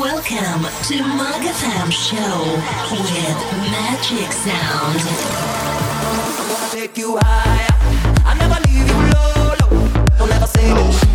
Welcome to MAG FM Show with Magic Sound. Take you higher. I never leave you low, low. Don't ever say Right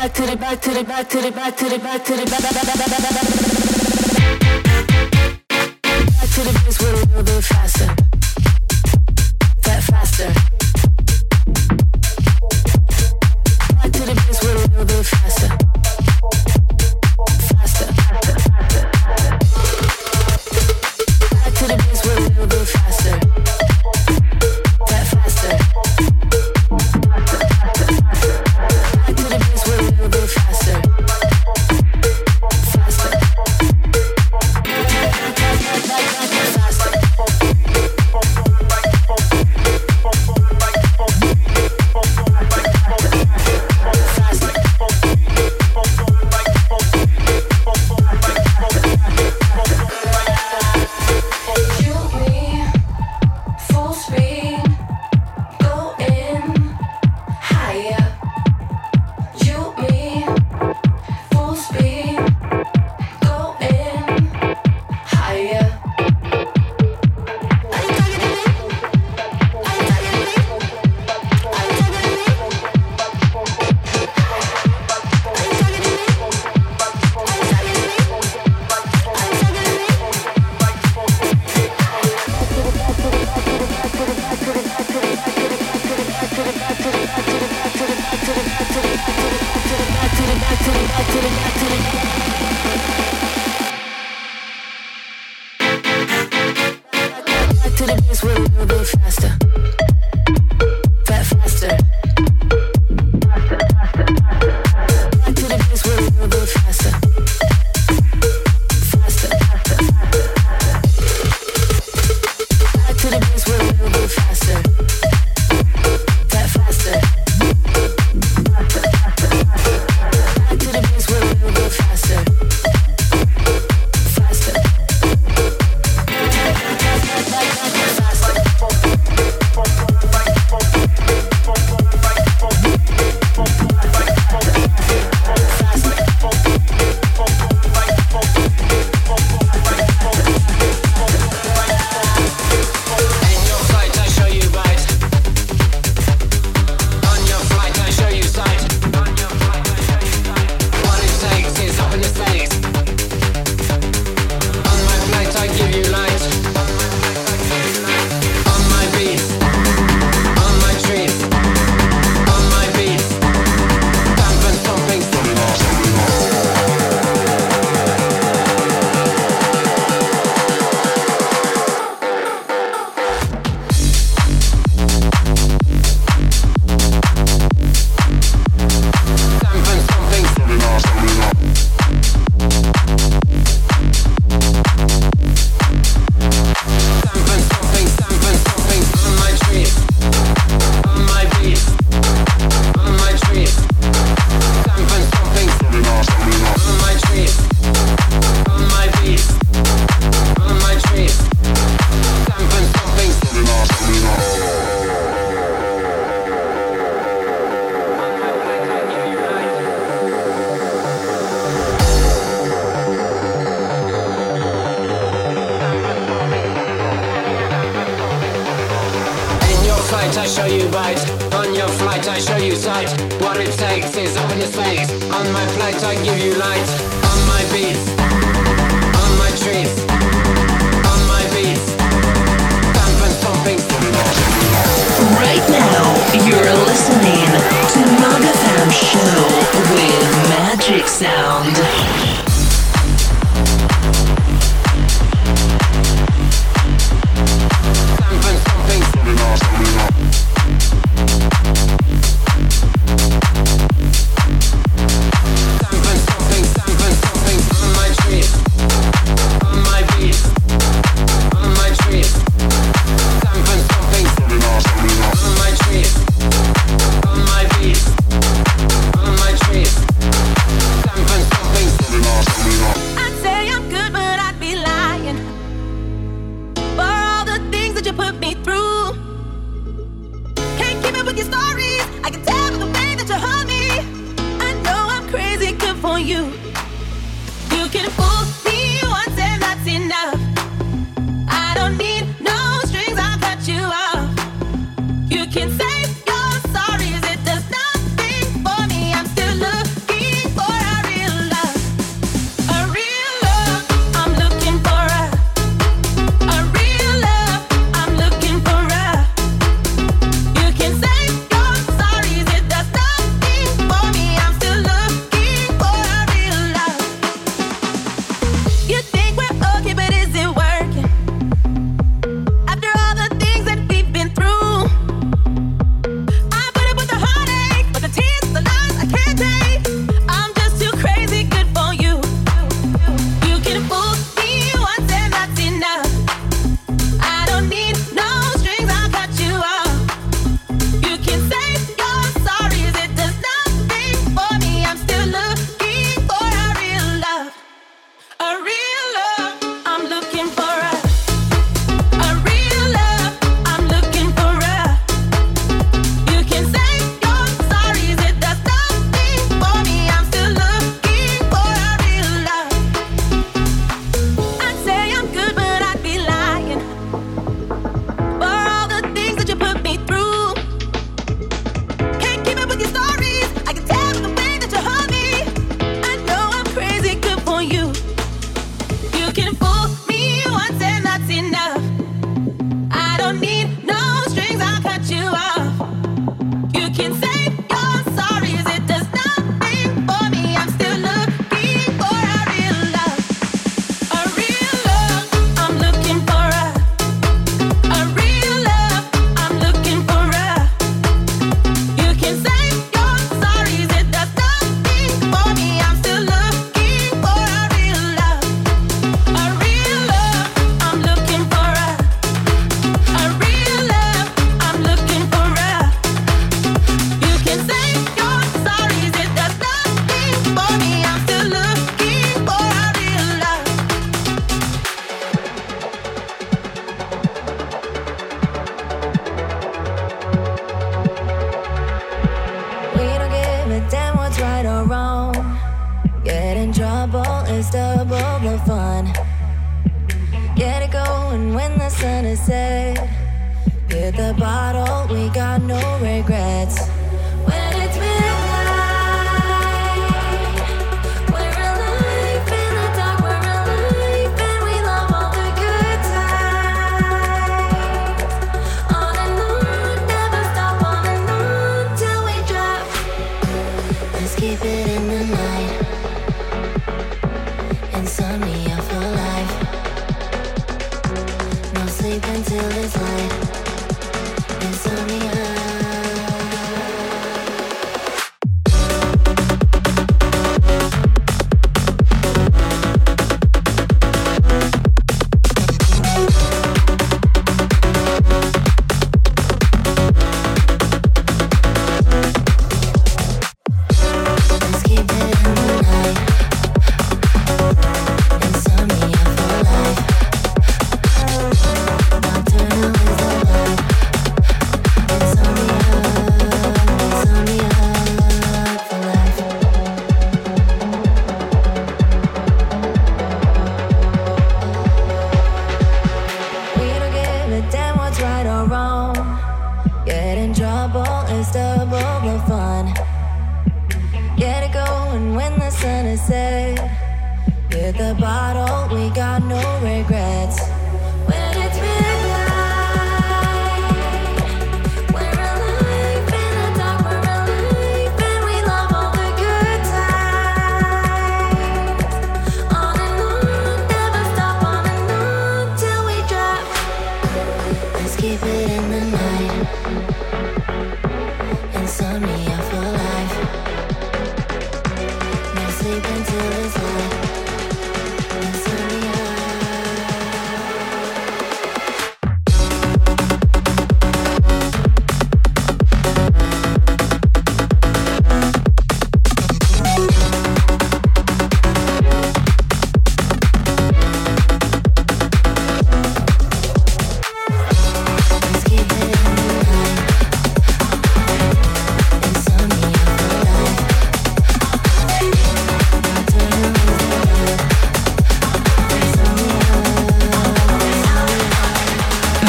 back to the back to the back to the back to the back to the back to the back to the bass with a little bit faster. That faster. Move faster.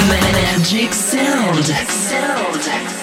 Magic Sound. Sound.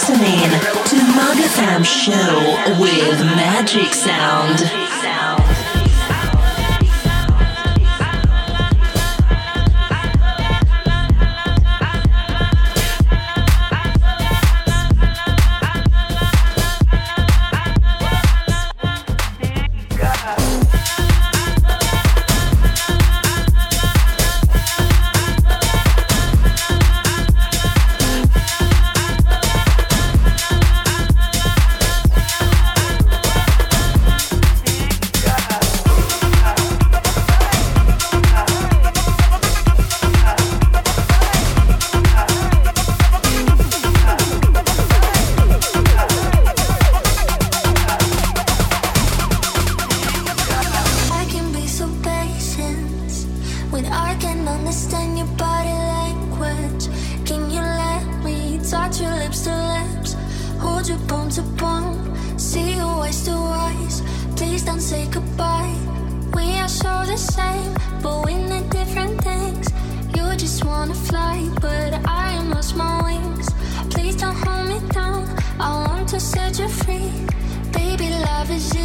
Listening to MAG FM Show with Magic Sound. Baby,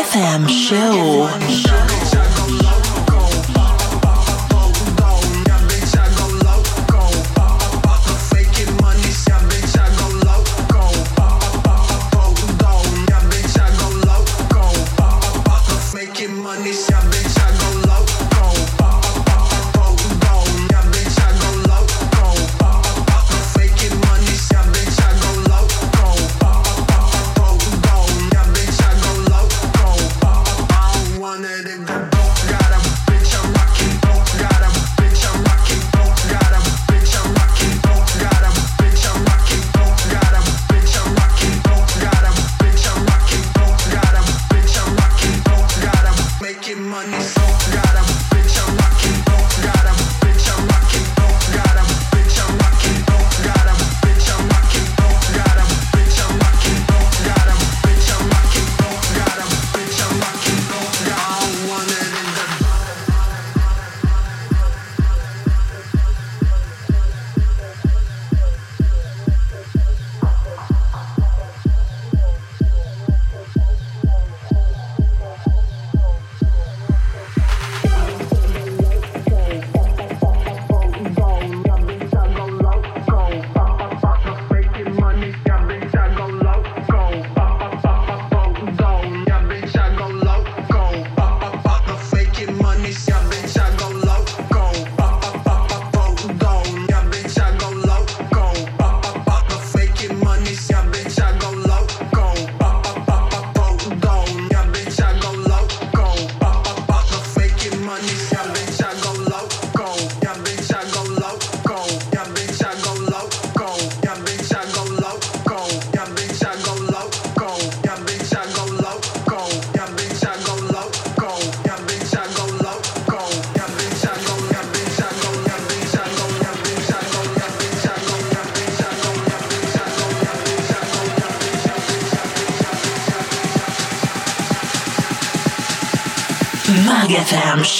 FM Show.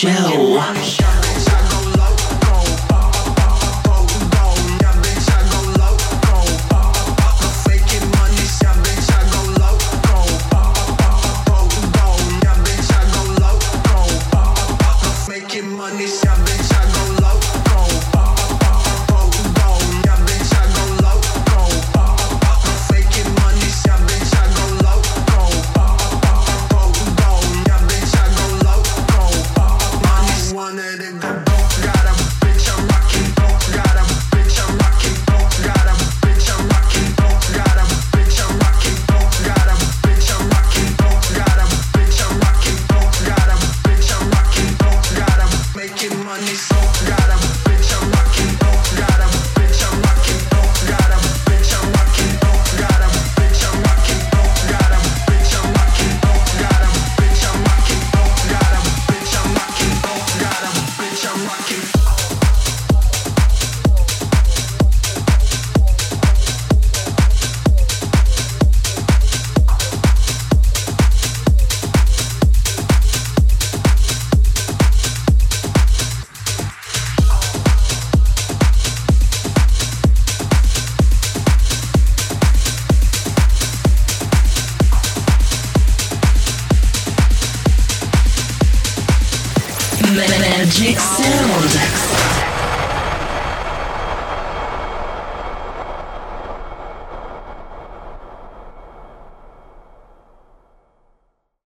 Show.